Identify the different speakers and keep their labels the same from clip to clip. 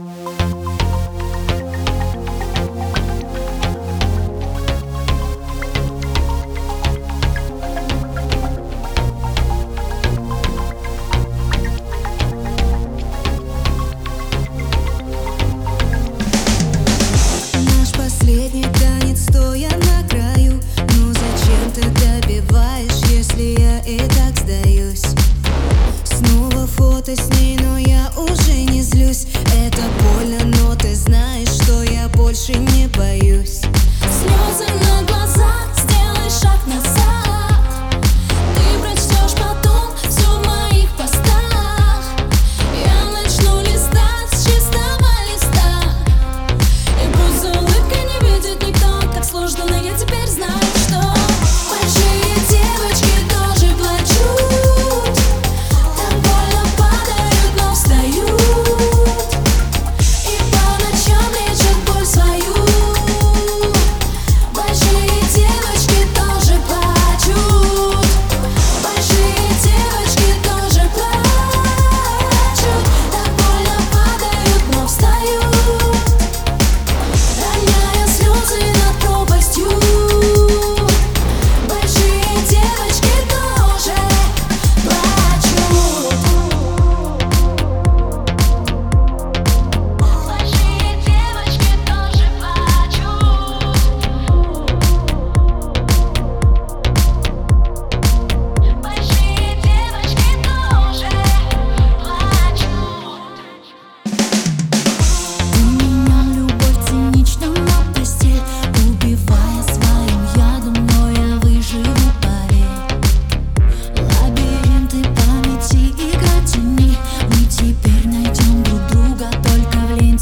Speaker 1: you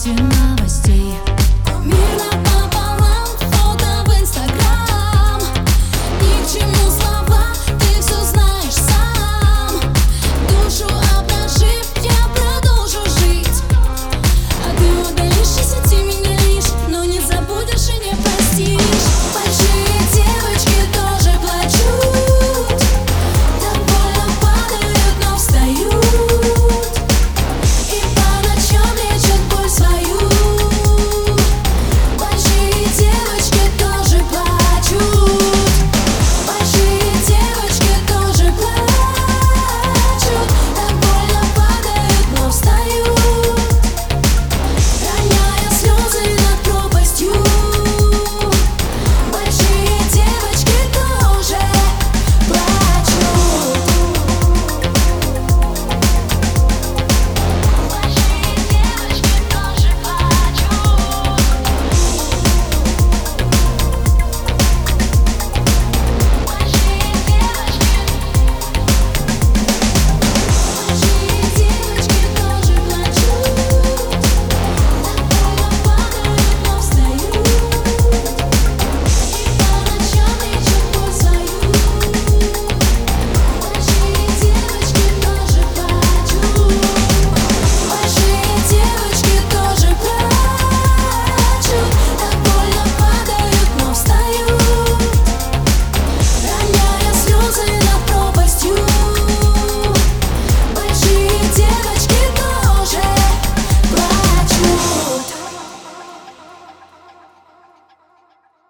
Speaker 2: you. know